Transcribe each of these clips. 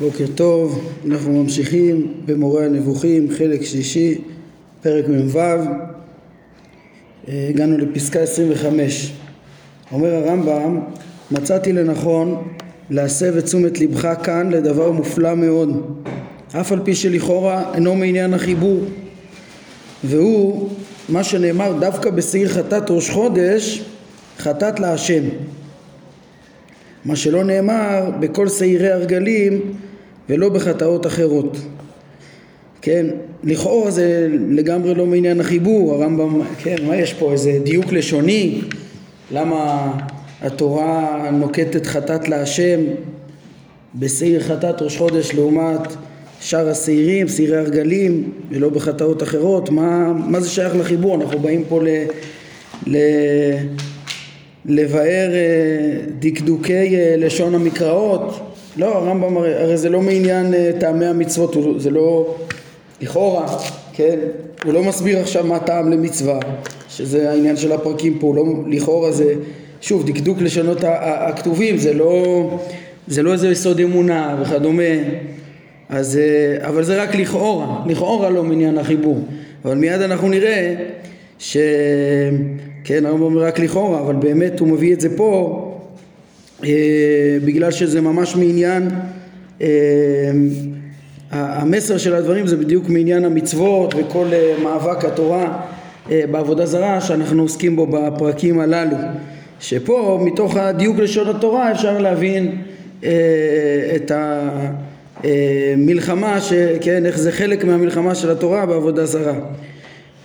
בוקר טוב, אנחנו ממשיכים במורה הנבוכים, חלק שלישי, פרק מ"ו, הגענו לפסקה 25. אומר הרמב"ם, מצאתי לנכון להסב את תשומת לבך כאן לדבר מופלא מאוד, אף על פי שלכאורה אינו מעניין החיבור, והוא מה שנאמר דווקא בשעיר חטאת ראש חודש, חטאת להשם. מה שלא נאמר בכל שעירי הרגלים ולא בחטאות אחרות. כן, לכאורה זה לגמרי לא מעניין החיבור, הרמב"ם, כן, מה יש פה, איזה דיוק לשוני? למה התורה נוקטת חטאת להשם בשעיר חטאת ראש חודש לעומת שאר השעירים, שעירי הרגלים, ולא בחטאות אחרות? מה, מה זה שייך לחיבור? אנחנו באים פה ל... ל לבאר אה, דקדוקי אה, לשון המקראות לא, הרמב"ם הרי, הרי זה לא מעניין אה, טעמי המצוות, זה לא לכאורה, כן, הוא לא מסביר עכשיו מה טעם למצווה, שזה העניין של הפרקים פה, לא, לכאורה זה, שוב, דקדוק לשונות הכתובים, זה לא, זה לא איזה יסוד אמונה וכדומה, אז, אבל זה רק לכאורה, לכאורה לא מעניין החיבור, אבל מיד אנחנו נראה ש... כן, הרמב"ם אומר רק לכאורה, אבל באמת הוא מביא את זה פה אה, בגלל שזה ממש מעניין, אה, המסר של הדברים זה בדיוק מעניין המצוות וכל אה, מאבק התורה אה, בעבודה זרה שאנחנו עוסקים בו בפרקים הללו, שפה מתוך הדיוק לשון התורה אפשר להבין אה, את המלחמה, אה, ש, כן, איך זה חלק מהמלחמה של התורה בעבודה זרה.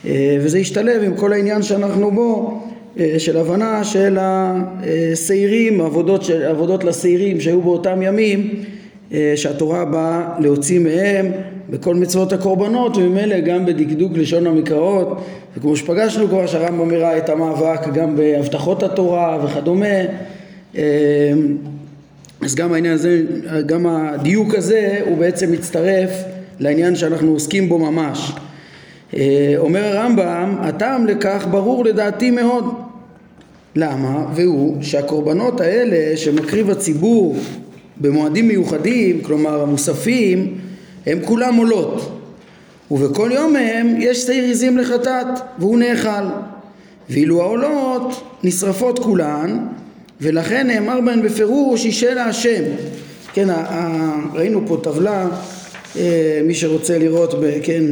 אה, וזה ישתלב עם כל העניין שאנחנו בו אה, של הבנה של השעירים, עבודות, עבודות לשעירים שהיו באותם ימים אה, שהתורה באה להוציא מהם בכל מצוות הקורבנות וממילא גם בדקדוק לשון המקראות. וכמו שפגשנו כבר שהרמב"ם הראה את המאבק גם בהבטחות התורה וכדומה. אז גם העניין הזה, גם הדיוק הזה הוא בעצם מצטרף לעניין שאנחנו עוסקים בו ממש. אה, אומר הרמב"ם, הטעם לכך ברור לדעתי מאוד. למה? והוא שהקורבנות האלה שמקריב הציבור במועדים מיוחדים, כלומר המוספים, הם כולם עולות. ובכל יום מהם יש שעיר עזים לחטאת, והוא נאכל. ואילו העולות נשרפות כולן, ולכן נאמר בהן בפירוש אישה להשם. כן, ראינו פה טבלה אה, מי שרוצה לראות, ב, כן,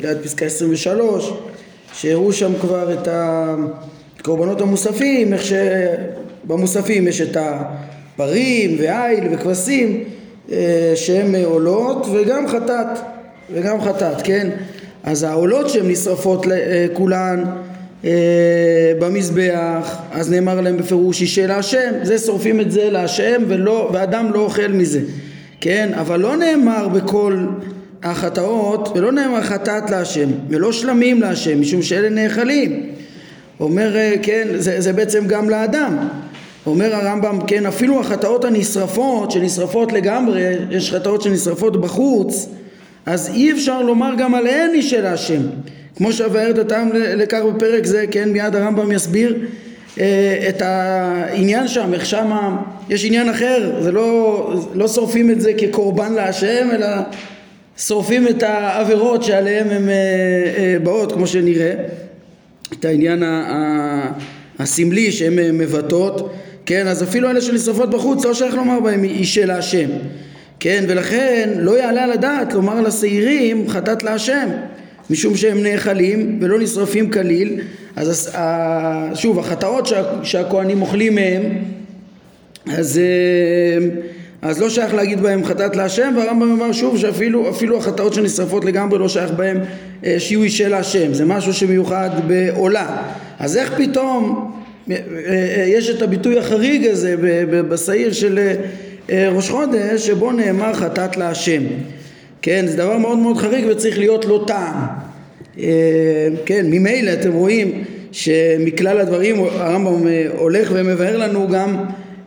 ליד פסקה 23, שהראו שם כבר את הקורבנות המוספים, איך שבמוספים יש את הפרים ועיל וכבשים אה, שהם עולות וגם חטאת, וגם חטאת, כן? אז העולות שהן נשרפות אה, כולן במזבח, אז נאמר להם בפירוש אישה להשם, זה שורפים את זה להשם ולא, ואדם לא אוכל מזה. כן? אבל לא נאמר בכל החטאות, ולא נאמר חטאת להשם, ולא שלמים להשם, משום שאלה נאכלים. אומר, אה, כן, זה, זה בעצם גם לאדם. אומר הרמב"ם, כן, אפילו החטאות הנשרפות, שנשרפות לגמרי, יש חטאות שנשרפות בחוץ, אז אי אפשר לומר גם עליהן איש של השם. כמו שאבאר את הטעם לכך בפרק זה, כן, מיד הרמב"ם יסביר אה, את העניין שם, איך שמה יש עניין אחר, זה לא, לא שורפים את זה כקורבן להשם, אלא שורפים את העבירות שעליהן הן אה, אה, באות, כמו שנראה, את העניין הסמלי שהן מבטאות, כן, אז אפילו אלה שנשרפות בחוץ, לא שייך לומר בהם היא של השם, כן, ולכן לא יעלה על הדעת לומר לשעירים חטאת להשם, משום שהם נאכלים ולא נשרפים כליל, אז שוב, החטאות שהכוהנים אוכלים מהם אז, אה, אז לא שייך להגיד בהם חטאת להשם והרמב"ם אמר שוב שאפילו אפילו החטאות שנשרפות לגמרי לא שייך בהם אה, שיהוי של השם. זה משהו שמיוחד בעולה. אז איך פתאום אה, יש את הביטוי החריג הזה בשעיר של ראש חודש שבו נאמר חטאת להשם. כן זה דבר מאוד מאוד חריג וצריך להיות לו טעם. כן ממילא אתם רואים שמכלל הדברים הרמב"ם הולך ומבאר לנו גם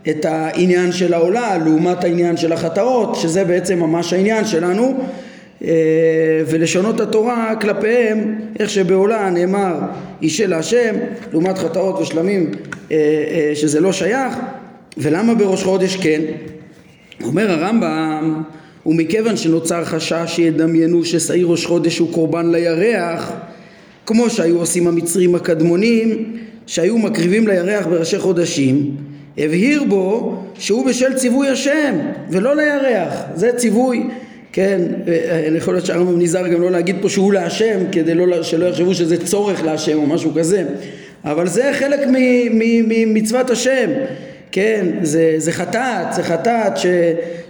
את העניין של העולה לעומת העניין של החטאות שזה בעצם ממש העניין שלנו אה, ולשונות התורה כלפיהם איך שבעולה נאמר אישה להשם לעומת חטאות ושלמים אה, אה, שזה לא שייך ולמה בראש חודש כן? אומר הרמב"ם, ומכיוון שנוצר חשש שידמיינו ששעיר ראש חודש הוא קורבן לירח, כמו שהיו עושים המצרים הקדמונים, שהיו מקריבים לירח בראשי חודשים, הבהיר בו שהוא בשל ציווי השם ולא לירח, זה ציווי, כן, יכול להיות שהרמב"ם נזהר גם לא להגיד פה שהוא להשם כדי לא, שלא יחשבו שזה צורך להשם או משהו כזה, אבל זה חלק ממצוות השם, כן, זה, זה חטאת, זה חטאת ש,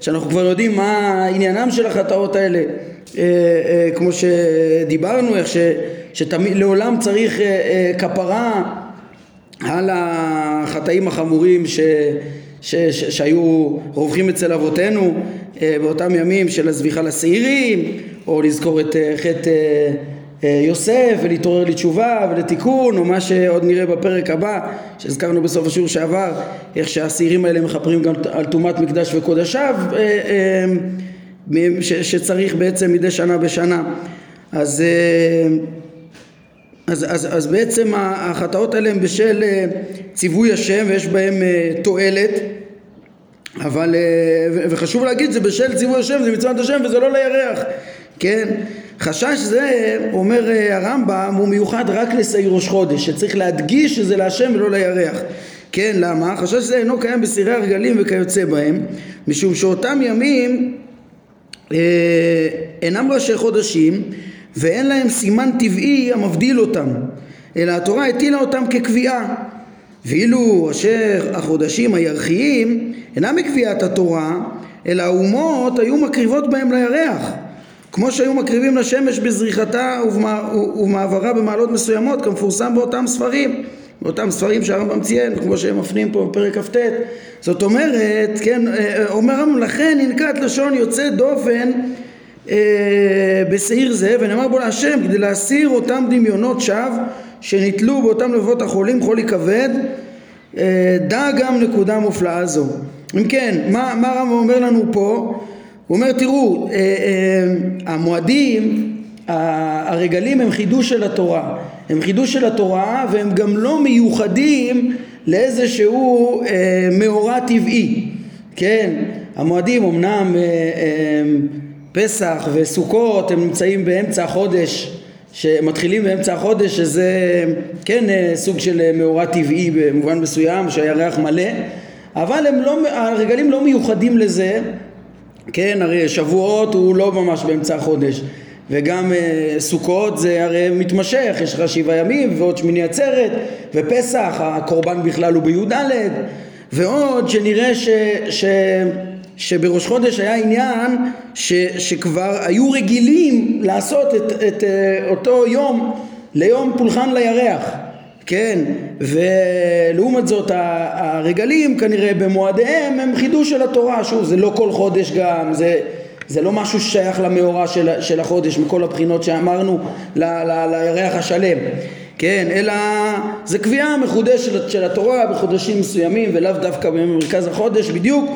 שאנחנו כבר יודעים מה עניינם של החטאות האלה, אה, אה, כמו שדיברנו, איך ש, שלעולם צריך אה, כפרה על החטאים החמורים ש, ש, ש, שהיו רווחים אצל אבותינו באותם ימים של הזביחה לשעירים, או לזכור את חטא אה, יוסף ולהתעורר לתשובה ולתיקון או מה שעוד נראה בפרק הבא שהזכרנו בסוף השיעור שעבר איך שהשעירים האלה מכפרים גם על טומאת מקדש וקודשיו אה, אה, שצריך בעצם מדי שנה בשנה. אז, אז, אז, אז בעצם החטאות האלה הם בשל ציווי השם ויש בהם תועלת אבל וחשוב להגיד זה בשל ציווי השם זה מצוות השם וזה לא לירח כן חשש זה, אומר אה, הרמב"ם, הוא מיוחד רק לשעיר ראש חודש, שצריך להדגיש שזה להשם ולא לירח. כן, למה? חשש זה אינו קיים בסירי הרגלים וכיוצא בהם, משום שאותם ימים אה, אינם ראשי חודשים ואין להם סימן טבעי המבדיל אותם, אלא התורה הטילה אותם כקביעה. ואילו אשר החודשים הירחיים אינם מקביעת התורה, אלא האומות היו מקריבות בהם לירח. כמו שהיו מקריבים לשמש בזריחתה ובמעברה במעלות מסוימות כמפורסם באותם ספרים באותם ספרים שהרמב"ם ציין כמו שהם מפנים פה בפרק כ"ט זאת אומרת כן אה, אומר הרמב"ם לכן ננקט לשון יוצא דופן בשעיר זה ונאמר בו להשם כדי להסיר אותם דמיונות שווא שנתלו באותם לבבות החולים חולי כבד. אה, דע גם נקודה מופלאה זו. אם כן מה, מה הרמב"ם אומר לנו פה? הוא אומר תראו, אה, אה, המועדים, הרגלים הם חידוש של התורה, הם חידוש של התורה והם גם לא מיוחדים לאיזשהו אה, מאורע טבעי, כן, המועדים אמנם פסח וסוכות הם נמצאים באמצע החודש שמתחילים באמצע החודש שזה כן סוג של מאורע טבעי במובן מסוים שהירח מלא אבל לא, הרגלים לא מיוחדים לזה כן, הרי שבועות הוא לא ממש באמצע החודש וגם uh, סוכות זה הרי מתמשך, יש לך שבעה ימים ועוד שמיני עצרת ופסח, הקורבן בכלל הוא בי"ד ועוד שנראה ש, ש, שבראש חודש היה עניין ש, שכבר היו רגילים לעשות את, את, אה, אותו יום ליום פולחן לירח כן, ולעומת זאת הרגלים כנראה במועדיהם הם חידוש של התורה, שוב זה לא כל חודש גם, זה, זה לא משהו ששייך למאורע של, של החודש מכל הבחינות שאמרנו ל, ל, לירח השלם, כן, אלא זה קביעה מחודשת של התורה בחודשים מסוימים ולאו דווקא במרכז החודש בדיוק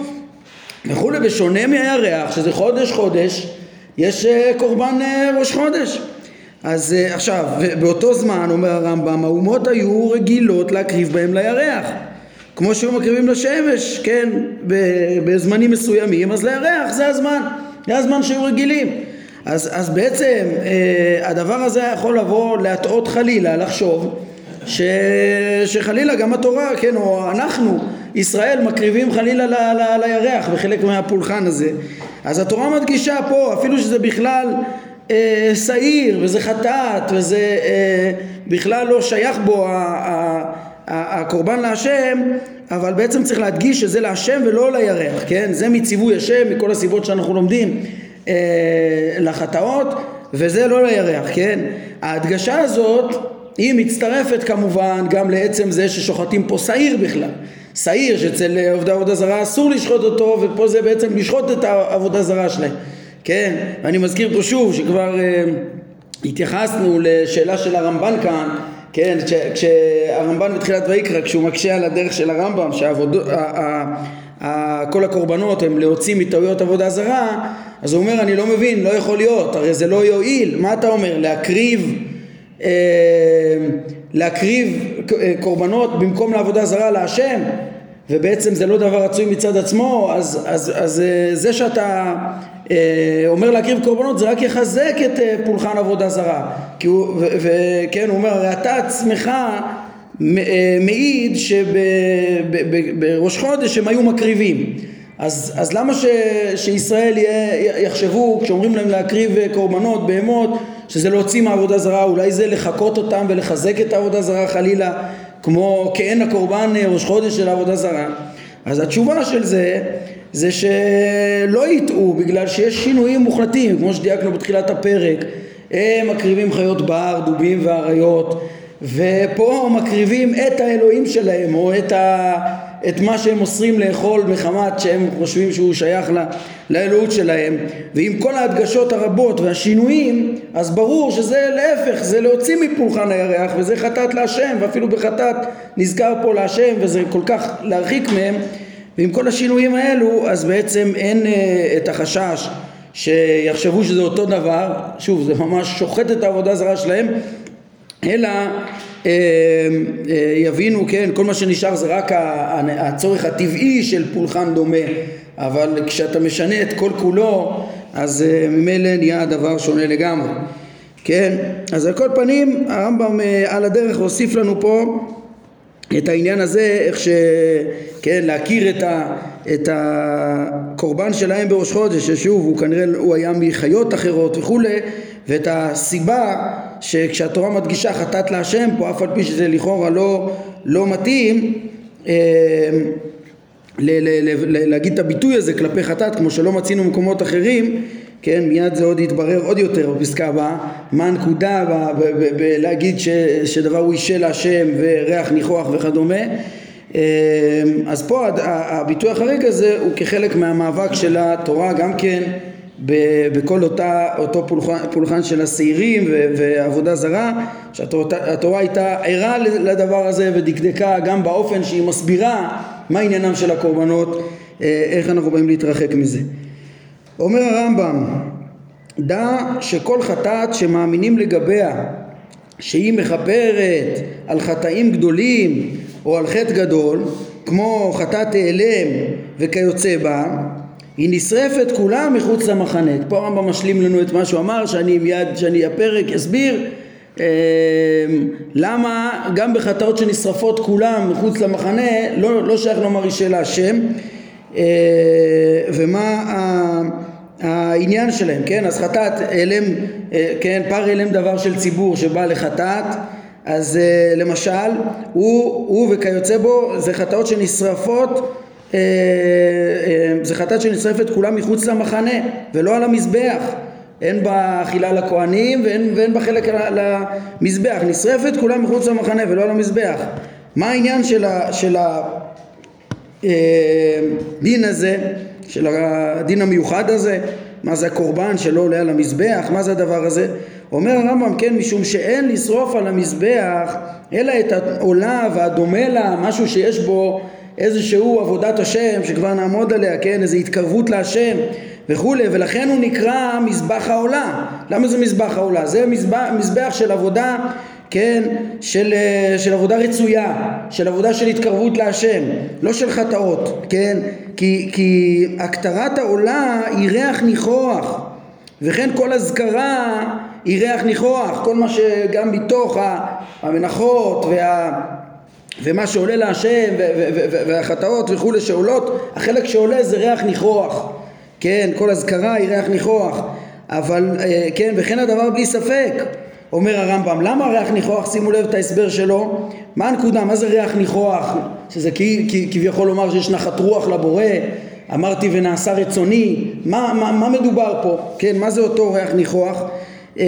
וכולי, בשונה מהירח שזה חודש חודש יש אה, קורבן אה, ראש חודש אז uh, עכשיו, באותו זמן, אומר הרמב"ם, האומות היו רגילות להקריב בהם לירח. כמו שהיו מקריבים לשמש, כן, בזמנים מסוימים, אז לירח זה הזמן, זה הזמן שהיו רגילים. אז, אז בעצם הדבר הזה יכול לבוא להטעות חלילה, לחשוב ש, שחלילה גם התורה, כן, או אנחנו, ישראל, מקריבים חלילה ל, ל, לירח בחלק מהפולחן הזה. אז התורה מדגישה פה, אפילו שזה בכלל אה, שעיר וזה חטאת וזה אה, בכלל לא שייך בו הקורבן להשם אבל בעצם צריך להדגיש שזה להשם ולא לירח, כן? זה מציווי השם מכל הסיבות שאנחנו לומדים אה, לחטאות וזה לא לירח, כן? ההדגשה הזאת היא מצטרפת כמובן גם לעצם זה ששוחטים פה שעיר בכלל שעיר שאצל עובדי עבודה זרה אסור לשחוט אותו ופה זה בעצם לשחוט את העבודה זרה שלהם. כן, ואני מזכיר פה שוב שכבר אה, התייחסנו לשאלה של הרמב"ן כאן, כן, כש, כשהרמב"ן בתחילת ויקרא, כשהוא מקשה על הדרך של הרמב"ם, שכל הקורבנות הם להוציא מטעויות עבודה זרה, אז הוא אומר אני לא מבין, לא יכול להיות, הרי זה לא יועיל, מה אתה אומר, להקריב אה, להקריב קורבנות במקום לעבודה זרה להשם ובעצם זה לא דבר רצוי מצד עצמו, אז, אז, אז אה, זה שאתה אה, אומר להקריב קורבנות זה רק יחזק את אה, פולחן עבודה זרה. כי הוא, וכן, הוא אומר, הרי אתה עצמך מעיד שבראש חודש הם היו מקריבים. אז, אז למה ש, שישראל יהיה, יחשבו כשאומרים להם להקריב קורבנות, בהמות, שזה להוציא מעבודה זרה, אולי זה לחקות אותם ולחזק את העבודה זרה חלילה, כמו כעין הקורבן ראש חודש של עבודה זרה. אז התשובה של זה, זה שלא יטעו בגלל שיש שינויים מוחלטים, כמו שדייקנו בתחילת הפרק, הם מקריבים חיות בר, דובים ואריות, ופה מקריבים את האלוהים שלהם, או את ה... את מה שהם מוסרים לאכול מחמת שהם חושבים שהוא שייך לה, לאלוהות שלהם. ועם כל ההדגשות הרבות והשינויים אז ברור שזה להפך זה להוציא מפולחן הירח וזה חטאת להשם ואפילו בחטאת נזכר פה להשם וזה כל כך להרחיק מהם. ועם כל השינויים האלו אז בעצם אין uh, את החשש שיחשבו שזה אותו דבר. שוב זה ממש שוחט את העבודה הזרה שלהם אלא אה, אה, יבינו, כן, כל מה שנשאר זה רק הצורך הטבעי של פולחן דומה, אבל כשאתה משנה את כל כולו, אז אה, ממילא נהיה הדבר שונה לגמרי. כן, אז על כל פנים הרמב"ם על הדרך הוסיף לנו פה את העניין הזה, איך ש... כן, להכיר את, ה, את הקורבן שלהם בראש חודש, ששוב, הוא כנראה, הוא היה מחיות אחרות וכולי, ואת הסיבה שכשהתורה מדגישה חטאת להשם פה אף על פי שזה לכאורה לא, לא מתאים אה, ל- ל- ל- להגיד את הביטוי הזה כלפי חטאת כמו שלא מצינו במקומות אחרים כן מיד זה עוד יתברר עוד יותר בפסקה הבאה מה הנקודה בלהגיד שדבר הוא אישה להשם וריח ניחוח וכדומה. אה, אז פה הביטוי החריג הזה הוא כחלק מהמאבק של התורה גם כן בכל אותה, אותו פולחן, פולחן של השעירים ועבודה זרה שהתורה הייתה ערה לדבר הזה ודקדקה גם באופן שהיא מסבירה מה עניינם של הקורבנות אה, איך אנחנו באים להתרחק מזה אומר הרמב"ם דע שכל חטאת שמאמינים לגביה שהיא מכפרת על חטאים גדולים או על חטא גדול כמו חטאת העלם וכיוצא בה היא נשרפת כולה מחוץ למחנה. פה הרמב"ם משלים לנו את מה שהוא אמר, שאני מיד, שאני הפרק אסביר אה, למה גם בחטאות שנשרפות כולם מחוץ למחנה לא, לא שייך לומר אישה להשם אה, ומה העניין שלהם, כן? אז חטאת אלם, אה, כן? פר אלם דבר של ציבור שבא לחטאת. אז אה, למשל הוא, הוא וכיוצא בו זה חטאות שנשרפות אה, זה חטאת שנשרפת כולה מחוץ למחנה ולא על המזבח. אין בה אכילה לכהנים ואין, ואין בה חלק למזבח. נשרפת כולה מחוץ למחנה ולא על המזבח. מה העניין של, ה, של הדין הזה של הדין המיוחד הזה מה זה הקורבן שלא עולה על המזבח מה זה הדבר הזה אומר הרמב"ם כן משום שאין לשרוף על המזבח אלא את העולה והדומה לה משהו שיש בו איזשהו עבודת השם שכבר נעמוד עליה, כן, איזו התקרבות להשם וכולי, ולכן הוא נקרא מזבח העולה. למה זה מזבח העולה? זה מזבח, מזבח של עבודה, כן, של, של עבודה רצויה, של עבודה של התקרבות להשם, לא של חטאות, כן, כי, כי הכתרת העולה היא ריח ניחוח, וכן כל אזכרה היא ריח ניחוח, כל מה שגם מתוך המנחות וה... ומה שעולה להשם והחטאות וכולי שעולות, החלק שעולה זה ריח ניחוח, כן, כל אזכרה היא ריח ניחוח, אבל אה, כן, וכן הדבר בלי ספק, אומר הרמב"ם, למה ריח ניחוח? שימו לב את ההסבר שלו, מה הנקודה, מה זה ריח ניחוח? שזה כביכול לומר שיש נחת רוח לבורא, אמרתי ונעשה רצוני, מה, מה, מה מדובר פה, כן, מה זה אותו ריח ניחוח? אה,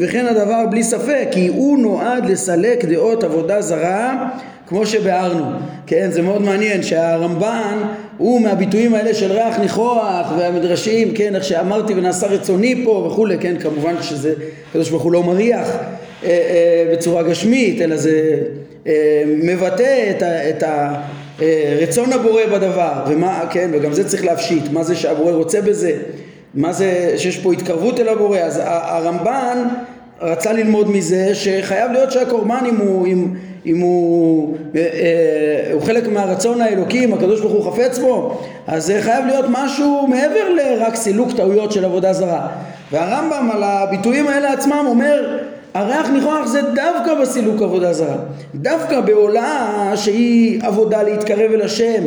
וכן הדבר בלי ספק כי הוא נועד לסלק דעות עבודה זרה כמו שביארנו, כן, זה מאוד מעניין שהרמב"ן הוא מהביטויים האלה של ריח ניחוח והמדרשים, כן, איך שאמרתי ונעשה רצוני פה וכולי, כן, כמובן שזה הקדוש ברוך הוא לא מריח אה, אה, בצורה גשמית, אלא זה אה, מבטא את, ה, את ה, אה, רצון הבורא בדבר, ומה, כן, וגם זה צריך להפשיט, מה זה שהבורא רוצה בזה מה זה שיש פה התקרבות אל הבורא אז הרמב"ן רצה ללמוד מזה שחייב להיות שהקורבן אם הוא, אם, אם הוא, אה, אה, הוא חלק מהרצון האלוקים, הקדוש ברוך הוא חפץ בו, אז זה חייב להיות משהו מעבר לרק סילוק טעויות של עבודה זרה. והרמב"ם על הביטויים האלה עצמם אומר הריח ניחוח זה דווקא בסילוק עבודה זרה, דווקא בעולה שהיא עבודה להתקרב אל השם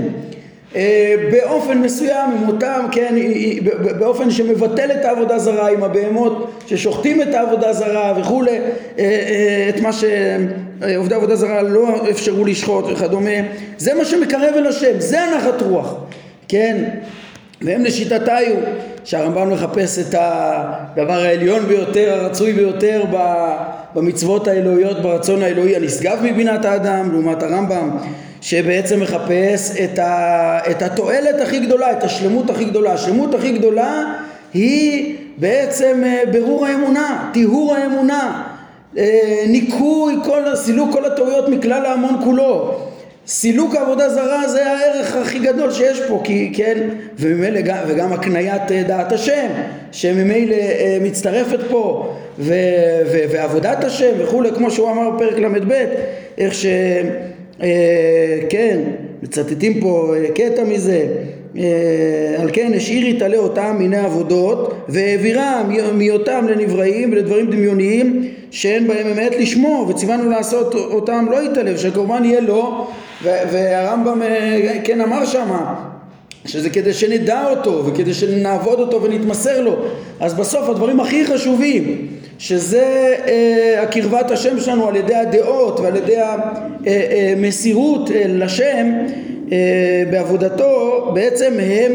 אה, באופן מסוים עם אותם, כן, באופן שמבטל את העבודה זרה עם הבהמות ששוחטים את העבודה זרה וכולי, אה, אה, את מה שעובדי עבודה זרה לא אפשרו לשחוט וכדומה, זה מה שמקרב אל השם, זה הנחת רוח, כן, והם לשיטתיו שהרמב"ם מחפש את הדבר העליון ביותר, הרצוי ביותר במצוות האלוהיות, ברצון האלוהי הנשגב מבינת האדם, לעומת הרמב"ם שבעצם מחפש את, ה, את התועלת הכי גדולה, את השלמות הכי גדולה. השלמות הכי גדולה היא בעצם אה, ברור האמונה, טיהור האמונה, ניקוי, כל, סילוק כל הטעויות מכלל ההמון כולו. סילוק העבודה זרה זה הערך הכי גדול שיש פה, כי כן, וממילא גם, וגם הקניית אה, דעת השם, שממילא מצטרפת פה, ו, ו, ועבודת השם וכולי, כמו שהוא אמר בפרק ל"ב, איך ש... אה, כן, מצטטים פה אה, קטע מזה אה, על כן השאיר יתעלה אותם מיני עבודות והעבירם מהיותם לנבראים ולדברים דמיוניים שאין בהם אמת לשמו וציוונו לעשות אותם לא יתעלה ושהקורבן יהיה לו. והרמב"ם כן אמר שמה שזה כדי שנדע אותו וכדי שנעבוד אותו ונתמסר לו. אז בסוף הדברים הכי חשובים שזה אה, הקרבת השם שלנו על ידי הדעות ועל ידי המסירות אה, אה, לשם אה, בעבודתו בעצם הם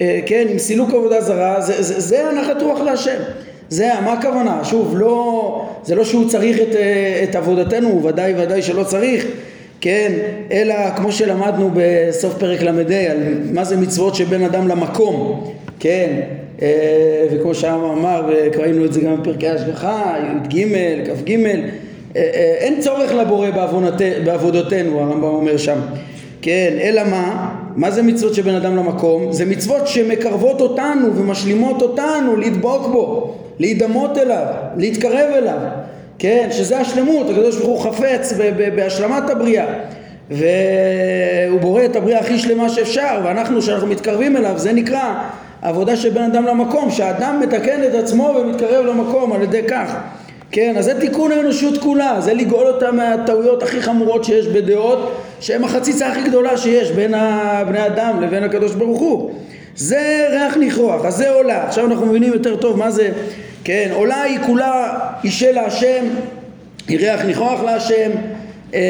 אה, כן עם סילוק עבודה זרה זה, זה, זה הנחת רוח להשם. זה מה הכוונה? שוב לא זה לא שהוא צריך את, אה, את עבודתנו ודאי ודאי שלא צריך כן, אלא כמו שלמדנו בסוף פרק ל"ה על מה זה מצוות שבין אדם למקום, כן, אה, וכמו שם אמר, וקראנו את זה גם בפרקי השגחה, י"ג, כ"ג, אה, אה, אין צורך לבורא בעבודותינו, הרמב"ם אומר שם, כן, אלא מה? מה זה מצוות שבין אדם למקום? זה מצוות שמקרבות אותנו ומשלימות אותנו לדבוק בו, להידמות אליו, להתקרב אליו, כן, שזה השלמות, הקדוש ברוך הוא חפץ בהשלמת הבריאה והוא בורא את הבריאה הכי שלמה שאפשר ואנחנו שאנחנו מתקרבים אליו זה נקרא עבודה בן אדם למקום, שהאדם מתקן את עצמו ומתקרב למקום על ידי כך. כן, אז זה תיקון האנושות כולה, זה לגאול אותה מהטעויות הכי חמורות שיש בדעות, שהן החציצה הכי גדולה שיש בין בני אדם לבין הקדוש ברוך הוא. זה ריח ניחוח, אז זה עולה. עכשיו אנחנו מבינים יותר טוב מה זה, כן, עולה היא כולה אישה להשם, היא ריח ניחוח להשם, אה,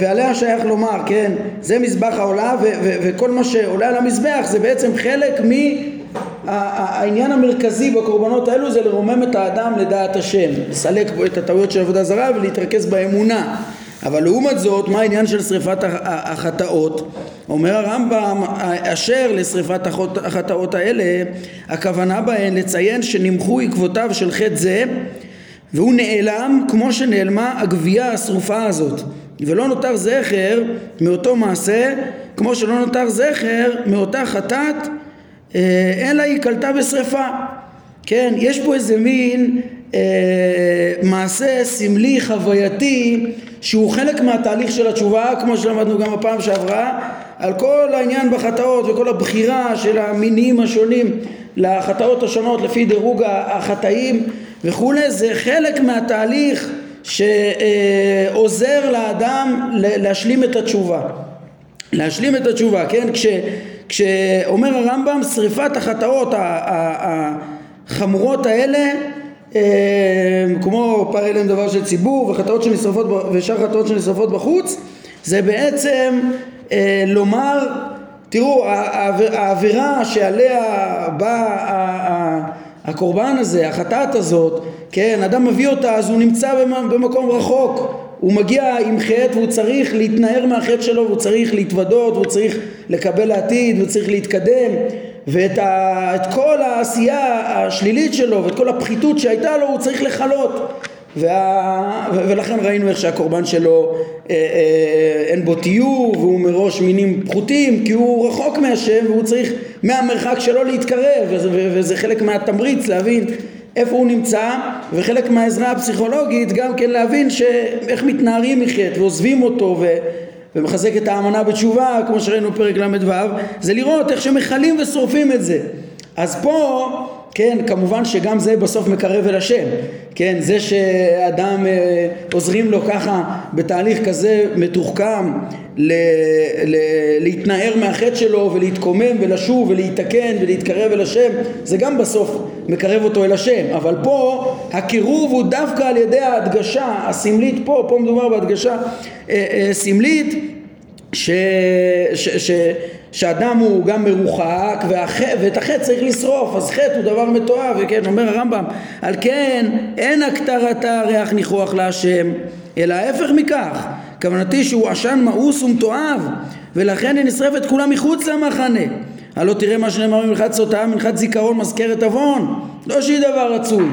ועליה שייך לומר, כן, זה מזבח העולה וכל מה שעולה על המזבח זה בעצם חלק מ... העניין המרכזי בקורבנות האלו זה לרומם את האדם לדעת השם, לסלק בו את הטעויות של עבודה זרה ולהתרכז באמונה. אבל לעומת זאת, מה העניין של שריפת החטאות? אומר הרמב"ם, אשר לשריפת החטאות האלה, הכוונה בהן לציין שנמחו עקבותיו של חטא זה, והוא נעלם כמו שנעלמה הגבייה השרופה הזאת. ולא נותר זכר מאותו מעשה, כמו שלא נותר זכר מאותה חטאת אלא היא קלטה בשרפה. כן, יש פה איזה מין אה, מעשה סמלי חווייתי שהוא חלק מהתהליך של התשובה כמו שלמדנו גם בפעם שעברה על כל העניין בחטאות וכל הבחירה של המינים השונים לחטאות השונות לפי דירוג החטאים וכולי זה חלק מהתהליך שעוזר לאדם להשלים את התשובה להשלים את התשובה כן? כש כשאומר הרמב"ם שריפת החטאות החמורות האלה אה, כמו פר אליהם דבר של ציבור וחטאות שנשרפות ושאר חטאות שנשרפות בחוץ זה בעצם אה, לומר תראו העבירה שעליה בא הקורבן הזה החטאת הזאת כן אדם מביא אותה אז הוא נמצא במקום רחוק הוא מגיע עם חטא והוא צריך להתנער מהחטא שלו והוא צריך להתוודות והוא צריך לקבל לעתיד והוא צריך להתקדם. ואת ה, כל העשייה השלילית שלו ואת כל הפחיתות שהייתה לו הוא צריך לכלות. וה, ולכן ראינו איך שהקורבן שלו אה, אה, אין בו תיור והוא מראש מינים פחותים כי הוא רחוק מהשם והוא צריך מהמרחק שלו להתקרב וזה, וזה חלק מהתמריץ להבין איפה הוא נמצא, וחלק מהעזרה הפסיכולוגית גם כן להבין איך מתנערים מחטא ועוזבים אותו ו... ומחזק את האמנה בתשובה, כמו שראינו בפרק ל"ו, זה לראות איך שמכלים ושורפים את זה. אז פה כן, כמובן שגם זה בסוף מקרב אל השם, כן, זה שאדם אה, עוזרים לו ככה בתהליך כזה מתוחכם ל, ל, להתנער מהחטא שלו ולהתקומם ולשוב ולהתקן ולהתקרב אל השם, זה גם בסוף מקרב אותו אל השם, אבל פה הקירוב הוא דווקא על ידי ההדגשה הסמלית פה, פה מדובר בהדגשה אה, אה, סמלית ש, ש, ש, שאדם הוא גם מרוחק והח... ואת החטא צריך לשרוף אז חטא הוא דבר מתועב וכן אומר הרמב"ם על כן אין הקטרתה ריח ניחוח להשם אלא ההפך מכך כוונתי שהוא עשן מאוס ומתועב ולכן היא נשרפת כולה מחוץ למחנה. הלא תראה מה שנאמר ממלכת סוטה מנחת זיכרון מזכרת עוון לא שהיא דבר רצוי.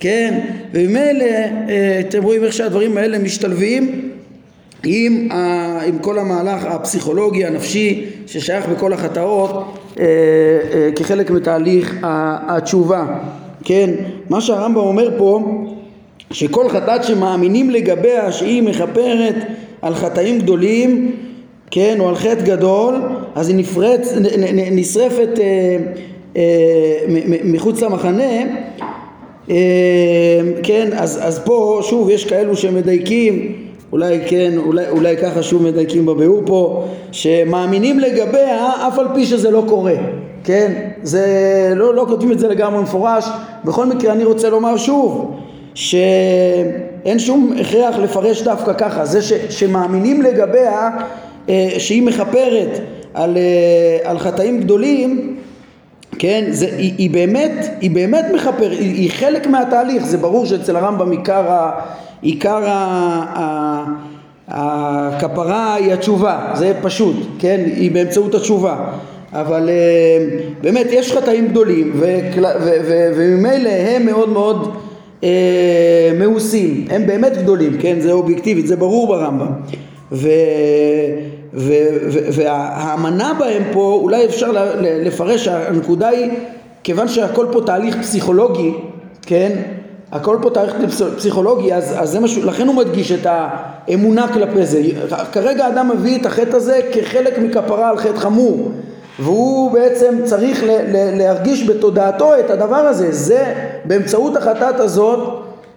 כן וממילא אה, אתם רואים איך שהדברים האלה משתלבים עם, ה, עם כל המהלך הפסיכולוגי הנפשי ששייך בכל החטאות אה, אה, כחלק מתהליך התשובה כן? מה שהרמב"ם אומר פה שכל חטאת שמאמינים לגביה שהיא מכפרת על חטאים גדולים כן או על חטא גדול אז היא נפרץ, נשרפת אה, אה, מחוץ למחנה אה, כן? אז, אז פה שוב יש כאלו שמדייקים אולי כן, אולי, אולי ככה שוב מדייקים בביאור פה, שמאמינים לגביה אף על פי שזה לא קורה, כן? זה, לא, לא כותבים את זה לגמרי מפורש, בכל מקרה אני רוצה לומר שוב, שאין שום הכרח לפרש דווקא ככה, זה ש, שמאמינים לגביה אה, שהיא מכפרת על, אה, על חטאים גדולים, כן, זה, היא, היא באמת, היא באמת מכפרת, היא, היא חלק מהתהליך, זה ברור שאצל הרמב"ם עיקר ה... עיקר הכפרה היא התשובה, זה פשוט, כן? היא באמצעות התשובה. אבל אה, באמת יש חטאים גדולים וממילא הם מאוד מאוד אה, מאוסים, הם באמת גדולים, כן? זה אובייקטיבית, זה ברור ברמב"ם. והאמנה בהם פה, אולי אפשר לפרש, הנקודה היא, כיוון שהכל פה תהליך פסיכולוגי, כן? הכל פה תאריך פסיכולוגי, אז, אז זה משהו, לכן הוא מדגיש את האמונה כלפי זה. כרגע אדם מביא את החטא הזה כחלק מכפרה על חטא חמור, והוא בעצם צריך ל, ל, להרגיש בתודעתו את הדבר הזה. זה, באמצעות החטאת הזאת,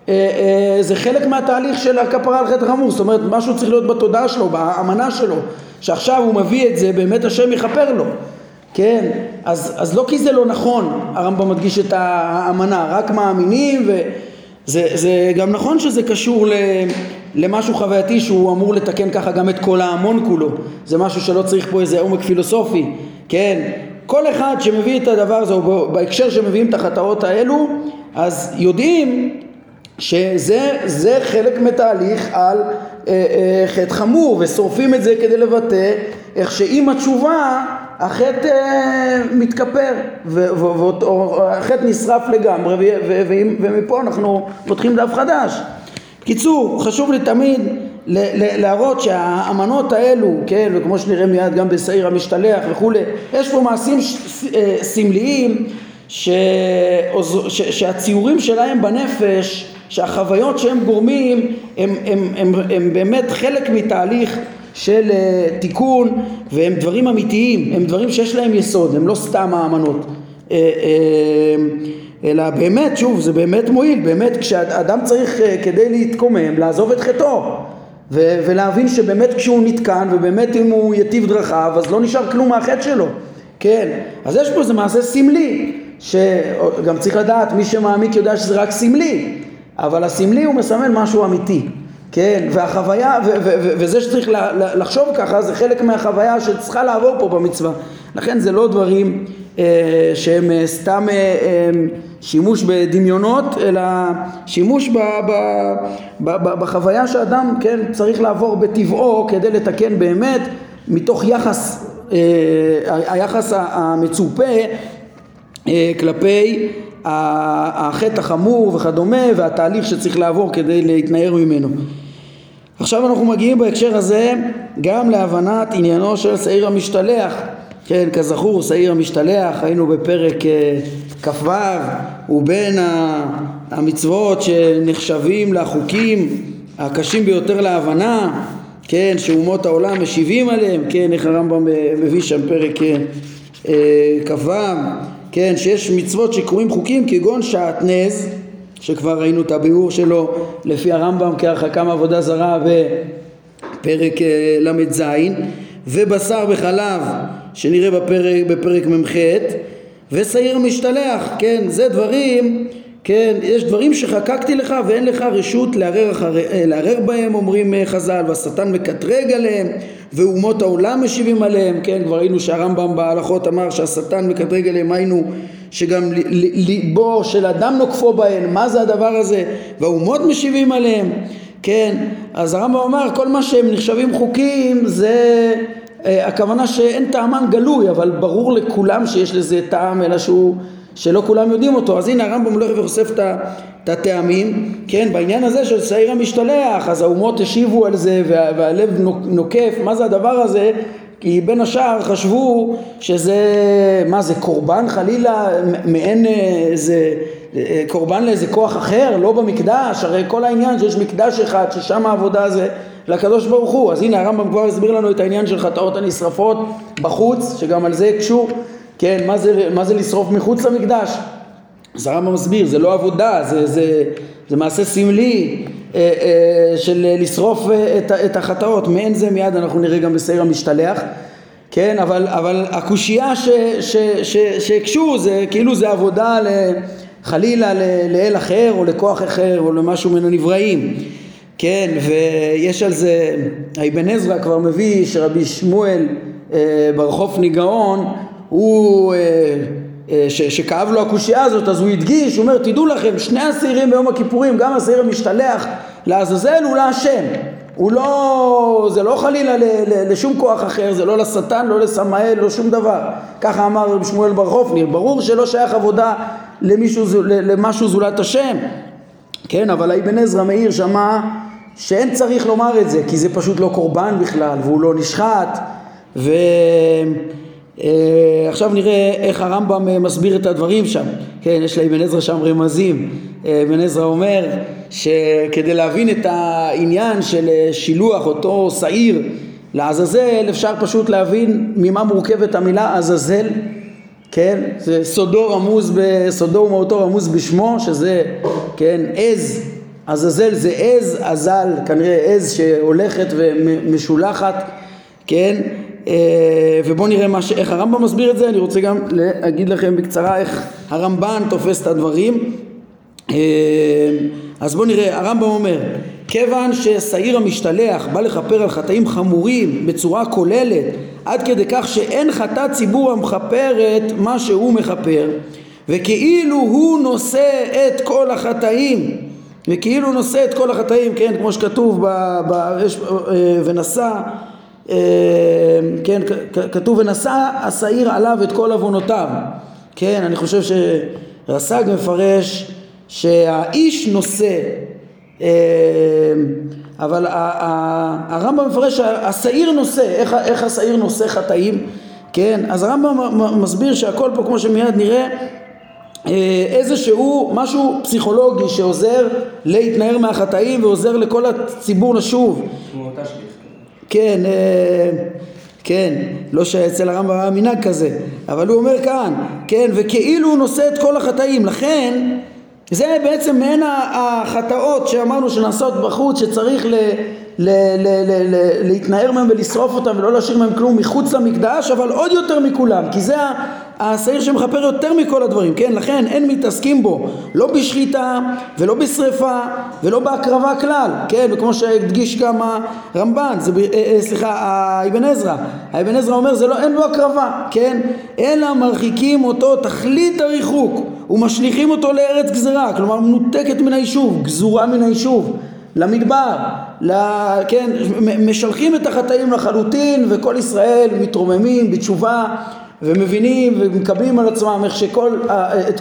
אה, אה, זה חלק מהתהליך של הכפרה על חטא חמור. זאת אומרת, משהו צריך להיות בתודעה שלו, באמנה שלו, שעכשיו הוא מביא את זה, באמת השם יכפר לו. כן, אז, אז לא כי זה לא נכון, הרמב"ם מדגיש את האמנה, רק מאמינים ו... זה, זה גם נכון שזה קשור ל, למשהו חווייתי שהוא אמור לתקן ככה גם את כל ההמון כולו. זה משהו שלא צריך פה איזה עומק פילוסופי. כן כל אחד שמביא את הדבר הזה או בהקשר שמביאים את החטאות האלו אז יודעים שזה חלק מתהליך על אה, אה, חטא חמור ושורפים את זה כדי לבטא איך שעם התשובה החטא אה, מתכפר והחטא נשרף לגמרי ומפה אנחנו פותחים דף חדש. בקיצור, חשוב לי תמיד להראות שהאמנות האלו, כן, וכמו שנראה מיד גם בשעיר המשתלח וכולי, יש פה מעשים אה, סמליים. שהציורים שלהם בנפש, שהחוויות שהם גורמים, הם, הם, הם, הם באמת חלק מתהליך של אה, תיקון והם דברים אמיתיים, הם דברים שיש להם יסוד, הם לא סתם האמנות. אה, אה, אלא באמת, שוב, זה באמת מועיל, באמת כשאדם צריך כדי להתקומם לעזוב את חטאו. ולהבין שבאמת כשהוא נתקן ובאמת אם הוא יטיב דרכיו אז לא נשאר כלום מהחטא שלו, כן, אז יש פה איזה מעשה סמלי שגם צריך לדעת, מי שמעמיק יודע שזה רק סמלי אבל הסמלי הוא מסמל משהו אמיתי כן, והחוויה, ו- ו- ו- וזה שצריך לחשוב ככה זה חלק מהחוויה שצריכה לעבור פה במצווה. לכן זה לא דברים אה, שהם אה, סתם אה, אה, שימוש בדמיונות, אלא שימוש ב- ב- ב- ב- בחוויה שאדם, כן, צריך לעבור בטבעו כדי לתקן באמת מתוך יחס, אה, היחס המצופה אה, כלפי החטא החמור וכדומה והתהליך שצריך לעבור כדי להתנער ממנו. עכשיו אנחנו מגיעים בהקשר הזה גם להבנת עניינו של שעיר המשתלח. כן, כזכור, שעיר המשתלח, היינו בפרק כ"ו הוא בין המצוות שנחשבים לחוקים הקשים ביותר להבנה, כן, שאומות העולם משיבים עליהם, כן, איך הרמב"ם מביא שם פרק אה, כ"ו, כן, שיש מצוות שקוראים חוקים כגון שעטנז, שכבר ראינו את הביאור שלו לפי הרמב"ם כהרחקה מעבודה זרה בפרק אה, ל"ז, ובשר בחלב שנראה בפרק, בפרק מ"ח. ושעיר משתלח, כן, זה דברים, כן, יש דברים שחקקתי לך ואין לך רשות לערער, אחרי, אה, לערער בהם אומרים אה, חז"ל והשטן מקטרג עליהם ואומות העולם משיבים עליהם, כן, כבר ראינו שהרמב"ם בהלכות אמר שהשטן מקטרג עליהם היינו שגם ליבו של אדם נוקפו בהן, מה זה הדבר הזה והאומות משיבים עליהם, כן, אז הרמב"ם אמר כל מה שהם נחשבים חוקים זה אה, הכוונה שאין טעמן גלוי, אבל ברור לכולם שיש לזה טעם, אלא שהוא, שלא כולם יודעים אותו. אז הנה הרמב"ם הולך וחושף את הטעמים, כן, בעניין הזה של שעיר המשתלח, אז האומות השיבו על זה והלב נוקף, מה זה הדבר הזה? כי בין השאר חשבו שזה, מה זה קורבן חלילה, מעין איזה אה, קורבן לאיזה כוח אחר, לא במקדש, הרי כל העניין שיש מקדש אחד ששם העבודה זה לקדוש ברוך הוא. אז הנה הרמב"ם כבר הסביר לנו את העניין של חטאות הנשרפות בחוץ, שגם על זה קשור, כן, מה זה, מה זה לשרוף מחוץ למקדש? אז הרמב"ם מסביר, זה לא עבודה, זה, זה, זה מעשה סמלי אה, אה, של לשרוף אה, את, החטאות, מעין זה מיד אנחנו נראה גם בשעיר המשתלח, כן, אבל, אבל הקושייה שהקשו זה כאילו זה עבודה חלילה לאל אחר או לכוח אחר או למשהו מן הנבראים. כן, ויש על זה, האבן עזרא כבר מביא שרבי שמואל אה, ניגאון, הוא, ש, שכאב לו הקושייה הזאת, אז הוא הדגיש, הוא אומר, תדעו לכם, שני השעירים ביום הכיפורים, גם השעיר המשתלח לעזאזל הוא להשם. הוא לא, זה לא חלילה ל, ל, לשום כוח אחר, זה לא לשטן, לא לסמאל, לא שום דבר. ככה אמר שמואל בר חופניר, ברור שלא שייך עבודה למישהו, למשהו זולת השם. כן, אבל האבן עזרא מאיר שמע שאין צריך לומר את זה, כי זה פשוט לא קורבן בכלל, והוא לא נשחט, ועכשיו אה, נראה איך הרמב"ם אה, מסביר את הדברים שם, כן, יש לאבן עזרא שם רמזים, אה, אבן עזרא אומר שכדי להבין את העניין של שילוח אותו שעיר לעזאזל, אפשר פשוט להבין ממה מורכבת המילה עזאזל, כן, זה סודו רמוז, סודו ומהותו רמוז בשמו, שזה, כן, עז. עזאזל זה עז, עזל, כנראה עז שהולכת ומשולחת, כן? אה, ובואו נראה ש... איך הרמב"ם מסביר את זה, אני רוצה גם להגיד לכם בקצרה איך הרמב"ן תופס את הדברים. אה, אז בואו נראה, הרמב"ם אומר, כיוון ששעיר המשתלח בא לכפר על חטאים חמורים בצורה כוללת עד כדי כך שאין חטאת ציבור המכפרת מה שהוא מכפר וכאילו הוא נושא את כל החטאים וכאילו נושא את כל החטאים, כן, כמו שכתוב ב... ב יש, אה, ונשא, כן, כתוב ונשא השעיר עליו את כל עוונותיו, כן, אני חושב שרס"ג מפרש שהאיש נושא, אה, אבל הרמב"ם מפרש שהשעיר נושא, איך, איך השעיר נושא חטאים, כן, אז הרמב"ם מסביר שהכל פה כמו שמיד נראה אה, איזשהו משהו פסיכולוגי שעוזר להתנער מהחטאים ועוזר לכל הציבור לשוב. כן, אה, כן, לא שאצל הרמב"ם היה מנהג כזה, אבל הוא אומר כאן, כן, וכאילו הוא נושא את כל החטאים, לכן זה בעצם מעין החטאות שאמרנו שנעשות בחוץ שצריך ל... ל- ל- ל- ל- להתנער מהם ולשרוף אותם ולא להשאיר מהם כלום מחוץ למקדש אבל עוד יותר מכולם כי זה השעיר שמכפר יותר מכל הדברים כן? לכן אין מתעסקים בו לא בשחיטה ולא בשריפה ולא בהקרבה כלל כן? וכמו שהדגיש גם הרמב"ן זה, אה, אה, סליחה האבן עזרא. האבן עזרא אומר זה לא אין בו הקרבה כן? אלא מרחיקים אותו תכלית הריחוק ומשליכים אותו לארץ גזרה כלומר מנותקת מן היישוב גזורה מן היישוב למדבר, כן, משלחים את החטאים לחלוטין וכל ישראל מתרוממים בתשובה ומבינים ומקבלים על עצמם איך שכל,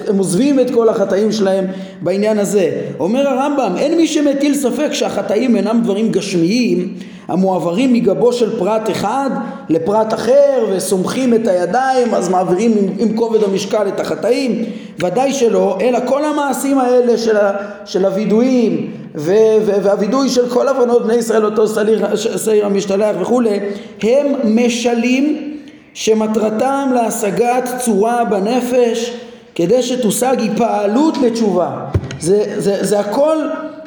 הם עוזבים את כל החטאים שלהם בעניין הזה. אומר הרמב"ם, אין מי שמטיל ספק שהחטאים אינם דברים גשמיים המועברים מגבו של פרט אחד לפרט אחר וסומכים את הידיים אז מעבירים עם, עם כובד המשקל את החטאים ודאי שלא אלא כל המעשים האלה של, של הווידויים והווידוי של כל הבנות בני ישראל אותו שעיר המשתלח וכולי הם משלים שמטרתם להשגת צורה בנפש כדי שתושג היפעלות לתשובה. זה, זה, זה הכל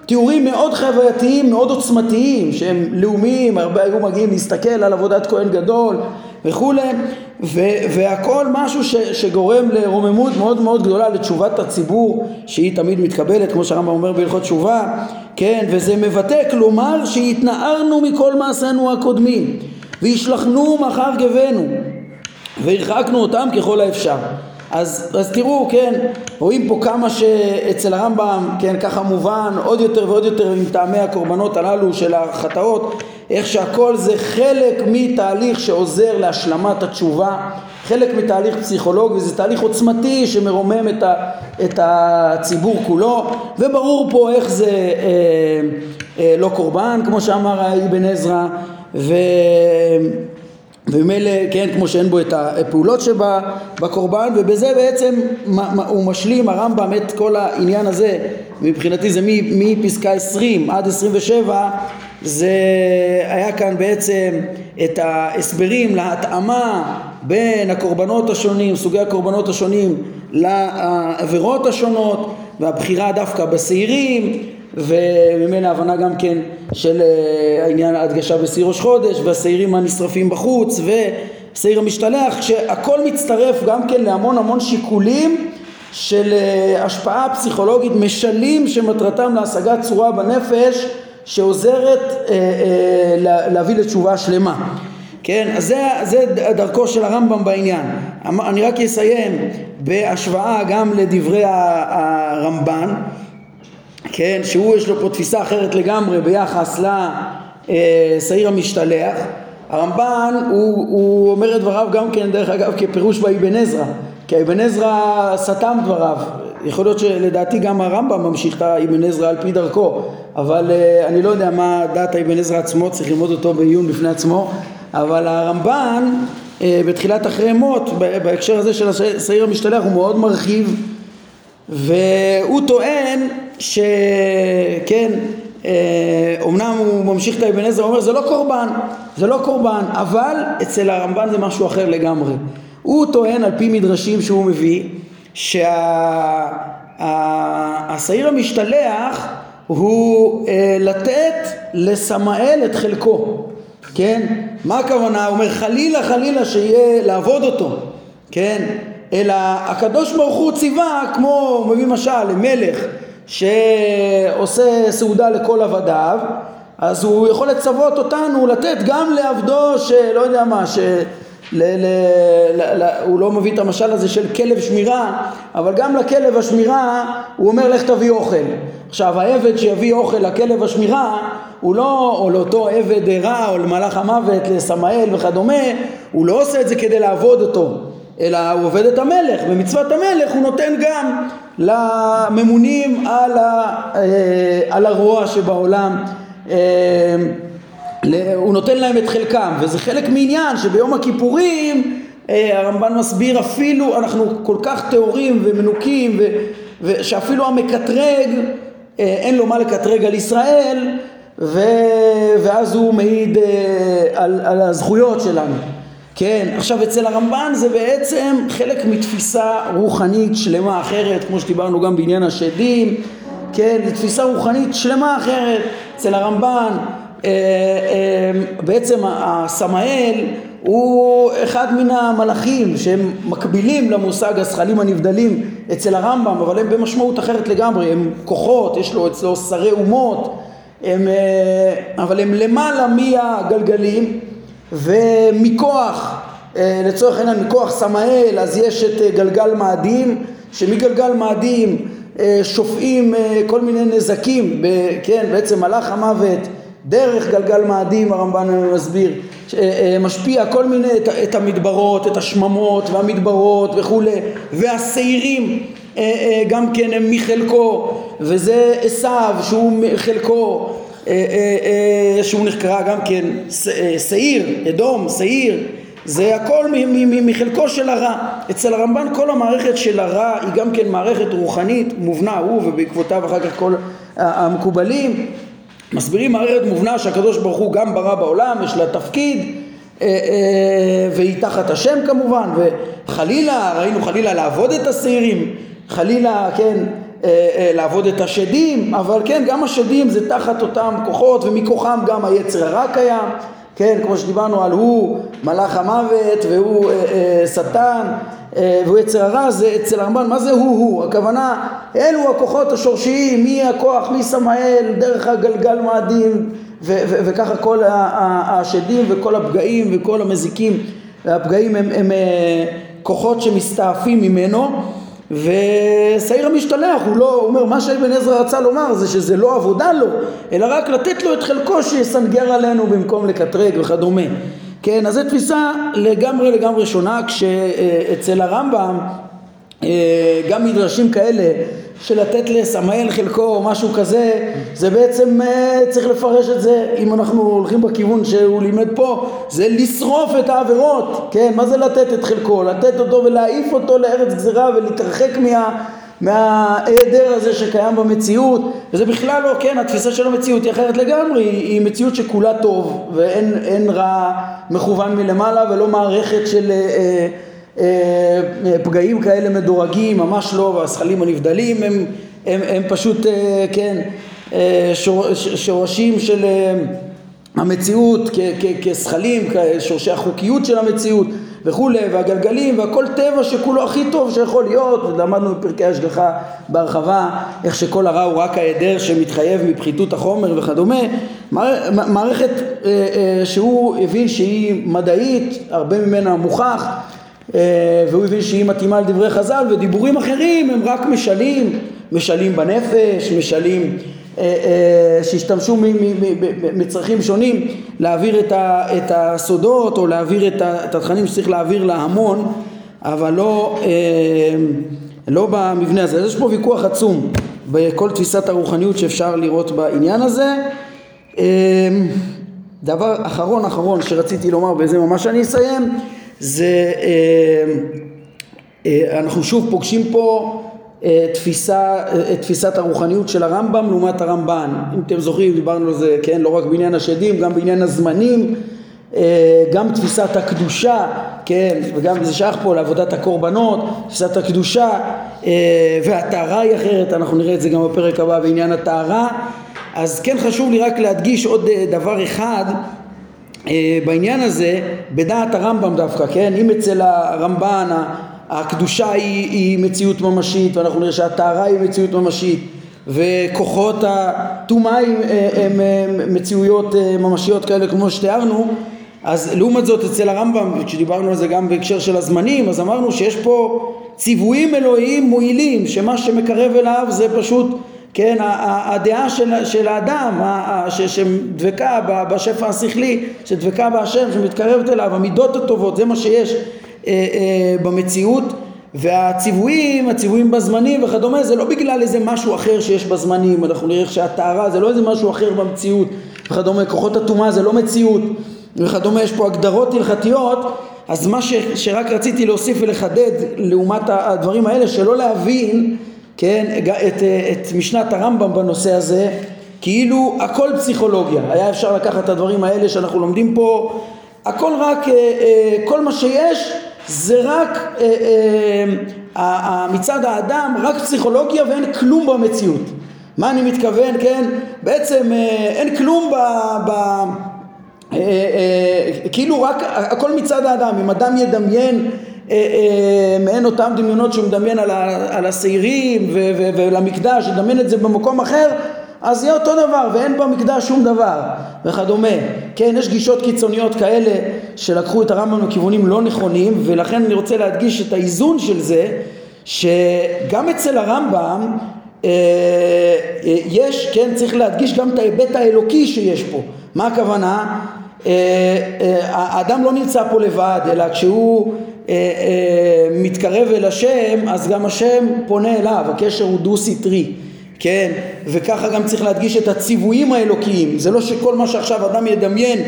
תיאורים מאוד חווייתיים, מאוד עוצמתיים, שהם לאומיים, הרבה היו מגיעים להסתכל על עבודת כהן גדול וכולי, והכל משהו ש, שגורם לרוממות מאוד מאוד גדולה לתשובת הציבור, שהיא תמיד מתקבלת, כמו שהרמב"ם אומר בהלכות תשובה, כן, וזה מבטא, כלומר שהתנערנו מכל מעשינו הקודמים, והשלכנו מאחר גבנו, והרחקנו אותם ככל האפשר. אז, אז תראו, כן, רואים פה כמה שאצל הרמב"ם, כן, ככה מובן עוד יותר ועוד יותר עם טעמי הקורבנות הללו של החטאות, איך שהכל זה חלק מתהליך שעוזר להשלמת התשובה, חלק מתהליך פסיכולוגי, וזה תהליך עוצמתי שמרומם את, ה, את הציבור כולו, וברור פה איך זה אה, אה, לא קורבן, כמו שאמר אבן עזרא, ו... וממילא, כן, כמו שאין בו את הפעולות שבקורבן, ובזה בעצם הוא משלים הרמב"ם את כל העניין הזה, מבחינתי זה מפסקה 20 עד 27, זה היה כאן בעצם את ההסברים להתאמה בין הקורבנות השונים, סוגי הקורבנות השונים לעבירות השונות, והבחירה דווקא בשעירים וממילא הבנה גם כן של אה, העניין ההדגשה בשעיר ראש חודש והשעירים הנשרפים בחוץ ושעיר המשתלח שהכל מצטרף גם כן להמון המון שיקולים של אה, השפעה פסיכולוגית משלים שמטרתם להשגת צורה בנפש שעוזרת אה, להביא לתשובה שלמה כן, אז זה, זה דרכו של הרמב"ם בעניין. אני רק אסיים בהשוואה גם לדברי הרמב"ן כן, שהוא יש לו פה תפיסה אחרת לגמרי ביחס לשעיר המשתלח. הרמב"ן הוא, הוא אומר את דבריו גם כן דרך אגב כפירוש באבן עזרא. כי אבן עזרא סתם דבריו. יכול להיות שלדעתי גם הרמב"ם ממשיך את האבן עזרא על פי דרכו. אבל uh, אני לא יודע מה דעת האבן עזרא עצמו צריך ללמוד אותו בעיון בפני עצמו. אבל הרמב"ן uh, בתחילת אחרי מות בהקשר הזה של השעיר המשתלח הוא מאוד מרחיב. והוא טוען שכן אומנם הוא ממשיך את האבן עזרא, הוא אומר זה לא קורבן, זה לא קורבן, אבל אצל הרמב"ן זה משהו אחר לגמרי. הוא טוען על פי מדרשים שהוא מביא שהשעיר המשתלח הוא אה, לתת לסמאל את חלקו, כן? מה הכוונה? הוא אומר חלילה חלילה שיהיה לעבוד אותו, כן? אלא הקדוש ברוך הוא ציווה כמו, הוא מביא משל למלך שעושה סעודה לכל עבדיו אז הוא יכול לצוות אותנו לתת גם לעבדו שלא יודע מה ש... ל, ל, ל, ל, הוא לא מביא את המשל הזה של כלב שמירה אבל גם לכלב השמירה הוא אומר לך תביא אוכל. עכשיו העבד שיביא אוכל לכלב השמירה הוא לא, או לאותו עבד רע או למלאך המוות לסמאל וכדומה הוא לא עושה את זה כדי לעבוד אותו אלא הוא עובד את המלך, במצוות המלך הוא נותן גם לממונים על, ה, אה, על הרוע שבעולם אה, הוא נותן להם את חלקם וזה חלק מעניין שביום הכיפורים אה, הרמב"ן מסביר אפילו אנחנו כל כך טהורים ומנוקים ושאפילו המקטרג אין לו מה לקטרג על ישראל ו, ואז הוא מעיד על, על הזכויות שלנו כן, עכשיו אצל הרמב"ן זה בעצם חלק מתפיסה רוחנית שלמה אחרת, כמו שדיברנו גם בעניין השדים, כן, זו תפיסה רוחנית שלמה אחרת. אצל הרמב"ן אה, אה, בעצם הסמאל הוא אחד מן המלאכים שהם מקבילים למושג הזכלים הנבדלים אצל הרמב"ם, אבל הם במשמעות אחרת לגמרי, הם כוחות, יש לו אצלו שרי אומות, הם, אה, אבל הם למעלה מהגלגלים ומכוח, אה, לצורך העניין מכוח סמאל, אז יש את אה, גלגל מאדים, שמגלגל מאדים אה, שופעים כל מיני נזקים, כן, בעצם מלאך המוות דרך גלגל מאדים הרמב"ן מסביר משפיע כל מיני את המדברות, את השממות והמדברות וכולי והשעירים גם כן הם מחלקו וזה עשיו שהוא חלקו שהוא נחקרה גם כן שעיר, אדום, שעיר זה הכל מחלקו של הרע. אצל הרמב"ן כל המערכת של הרע היא גם כן מערכת רוחנית מובנה, הוא ובעקבותיו אחר כך כל המקובלים מסבירים מערכת מובנה שהקדוש ברוך הוא גם ברא בעולם, יש לה תפקיד אה, אה, והיא תחת השם כמובן וחלילה, ראינו חלילה לעבוד את השעירים, חלילה כן אה, לעבוד את השדים, אבל כן גם השדים זה תחת אותם כוחות ומכוחם גם היצר הרע קיים. כן, כמו שדיברנו על הוא מלאך המוות והוא אה, אה, שטן אה, והוא יצר הרע, זה אצל הרמב"ן, מה זה הוא הוא? הכוונה, אלו הכוחות השורשיים, מי הכוח, מי סמאל, דרך הגלגל מאדים וככה כל השדים וכל הפגעים וכל המזיקים והפגעים הם, הם, הם כוחות שמסתעפים ממנו ושעיר המשתלח, הוא לא, הוא אומר, מה שאבן עזרא רצה לומר זה שזה לא עבודה לו, אלא רק לתת לו את חלקו שיסנגר עלינו במקום לקטרג וכדומה. כן, אז זו תפיסה לגמרי לגמרי שונה, כשאצל הרמב"ם אה, גם מדרשים כאלה של לתת לסמאל חלקו או משהו כזה, זה בעצם אה, צריך לפרש את זה, אם אנחנו הולכים בכיוון שהוא לימד פה, זה לשרוף את העבירות, כן, מה זה לתת את חלקו? לתת אותו ולהעיף אותו לארץ גזירה ולהתרחק מה... מההיעדר הזה שקיים במציאות? וזה בכלל לא, כן, התפיסה של המציאות היא אחרת לגמרי, היא מציאות שכולה טוב ואין רע מכוון מלמעלה ולא מערכת של אה, אה, פגעים כאלה מדורגים, ממש לא, והזכלים הנבדלים הם, הם, הם פשוט, אה, כן, אה, שור, שורשים של המציאות כזכלים, שורשי החוקיות של המציאות וכולי, והגלגלים והכל טבע שכולו הכי טוב שיכול להיות, למדנו בפרקי השגחה בהרחבה איך שכל הרע הוא רק ההיעדר שמתחייב מפחיתות החומר וכדומה, מערכת שהוא הבין שהיא מדעית, הרבה ממנה מוכח אה, והוא הבין שהיא מתאימה לדברי חז"ל ודיבורים אחרים הם רק משלים, משלים בנפש, משלים אה, אה, שהשתמשו מצרכים שונים להעביר את הסודות או להעביר את התכנים שצריך להעביר להמון אבל לא, לא במבנה הזה. אז יש פה ויכוח עצום בכל תפיסת הרוחניות שאפשר לראות בעניין הזה. דבר אחרון אחרון שרציתי לומר בזה ממש אני אסיים זה, אה, אה, אנחנו שוב פוגשים פה אה, תפיסה, תפיסת הרוחניות של הרמב"ם לעומת הרמב"ן. אם אתם זוכרים, דיברנו על זה, כן, לא רק בעניין השדים, גם בעניין הזמנים, גם תפיסת הקדושה, כן, וגם זה שייך פה לעבודת הקורבנות, תפיסת הקדושה והטהרה היא אחרת, אנחנו נראה את זה גם בפרק הבא בעניין הטהרה. אז כן חשוב לי רק להדגיש עוד דבר אחד בעניין הזה, בדעת הרמב"ם דווקא, כן? אם אצל הרמב"ן הקדושה היא, היא מציאות ממשית ואנחנו נראה שהטהרה היא מציאות ממשית וכוחות הטומאה הם, הם, הם מציאויות אה, ממשיות כאלה כמו שתיארנו אז לעומת זאת אצל הרמב"ם, כשדיברנו על זה גם בהקשר של הזמנים, אז אמרנו שיש פה ציוויים אלוהיים מועילים, שמה שמקרב אליו זה פשוט כן, הדעה של, של האדם שדבקה בשפע השכלי, שדבקה בהשם, שמתקרבת אליו, המידות הטובות, זה מה שיש אה, אה, במציאות. והציוויים, הציוויים בזמנים וכדומה, זה לא בגלל איזה משהו אחר שיש בזמנים, אנחנו נראה שהטהרה זה לא איזה משהו אחר במציאות וכדומה, כוחות הטומאה זה לא מציאות וכדומה, יש פה הגדרות הלכתיות. אז מה ש, שרק רציתי להוסיף ולחדד לעומת הדברים האלה, שלא להבין כן, את, את משנת הרמב"ם בנושא הזה כאילו הכל פסיכולוגיה, היה אפשר לקחת את הדברים האלה שאנחנו לומדים פה, הכל רק, אה, אה, כל מה שיש זה רק אה, מצד האדם, רק פסיכולוגיה ואין כלום במציאות. מה אני מתכוון, כן? בעצם אין כלום ב... ב כאילו רק הכל מצד האדם, אם אדם ידמיין אה, אה, מעין אותם דמיונות שהוא מדמיין על, השעירים ולמקדש, ידמיין את זה במקום אחר, אז יהיה אותו דבר ואין במקדש שום דבר וכדומה. כן, יש גישות קיצוניות כאלה שלקחו את הרמב"ם לכיוונים לא נכונים ולכן אני רוצה להדגיש את האיזון של זה שגם אצל הרמב"ם אה, אה, יש, כן, צריך להדגיש גם את ההיבט האלוקי שיש פה. מה הכוונה? אה, האדם לא נמצא פה לבד, אלא כשהוא מתקרב אל השם, אז גם השם פונה אליו, הקשר הוא דו-סטרי. כן, וככה גם צריך להדגיש את הציוויים האלוקיים, זה לא שכל מה שעכשיו אדם ידמיין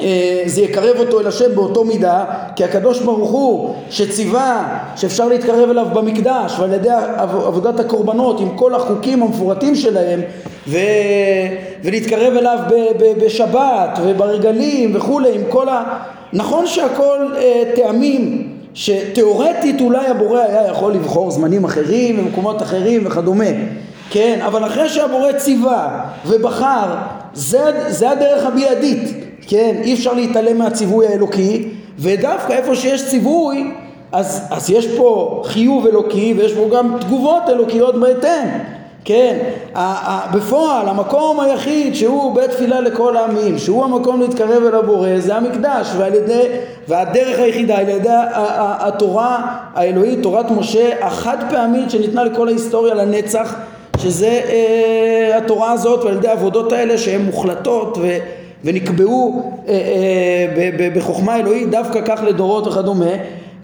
אה, זה יקרב אותו אל השם באותו מידה כי הקדוש ברוך הוא שציווה שאפשר להתקרב אליו במקדש ועל ידי עבודת הקורבנות עם כל החוקים המפורטים שלהם ו... ולהתקרב אליו ב... ב... בשבת וברגלים וכולי עם כל ה... נכון שהכל אה, טעמים שתאורטית אולי הבורא היה יכול לבחור זמנים אחרים ומקומות אחרים וכדומה כן אבל אחרי שהבורא ציווה ובחר זה, זה הדרך הבלעדית כן, אי אפשר להתעלם מהציווי האלוקי, ודווקא איפה שיש ציווי, אז, אז יש פה חיוב אלוקי ויש פה גם תגובות אלוקיות בהתאם, כן, בפועל המקום היחיד שהוא בית תפילה לכל העמים, שהוא המקום להתקרב אל הבורא, זה המקדש, ועל ידי, והדרך היחידה על ידי התורה האלוהית, תורת משה החד פעמית שניתנה לכל ההיסטוריה לנצח, שזה אה, התורה הזאת ועל ידי העבודות האלה שהן מוחלטות ו... ונקבעו אה, אה, בחוכמה אלוהית דווקא כך לדורות וכדומה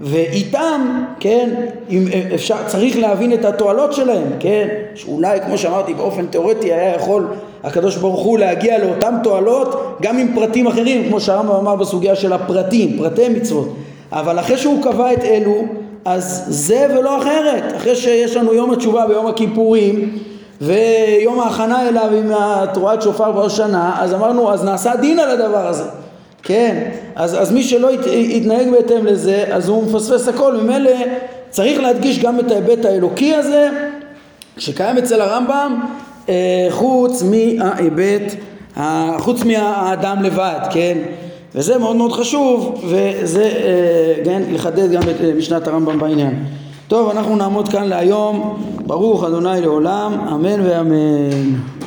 ואיתם, כן, אם אה, אפשר, צריך להבין את התועלות שלהם, כן, שאולי כמו שאמרתי באופן תיאורטי היה יכול הקדוש ברוך הוא להגיע לאותן תועלות גם עם פרטים אחרים, כמו שהרמב"ם אמר בסוגיה של הפרטים, פרטי מצוות, אבל אחרי שהוא קבע את אלו, אז זה ולא אחרת, אחרי שיש לנו יום התשובה ביום הכיפורים ויום ההכנה אליו עם תרועת שופר בראש שנה, אז אמרנו, אז נעשה דין על הדבר הזה. כן, אז, אז מי שלא ית, יתנהג בהתאם לזה, אז הוא מפספס הכל. ממילא צריך להדגיש גם את ההיבט האלוקי הזה, שקיים אצל הרמב"ם, אה, חוץ מההיבט, חוץ מהאדם לבד, כן? וזה מאוד מאוד חשוב, וזה, אה, כן, לחדד גם את משנת הרמב"ם בעניין. טוב, אנחנו נעמוד כאן להיום. ברוך אדוני לעולם, אמן ואמן.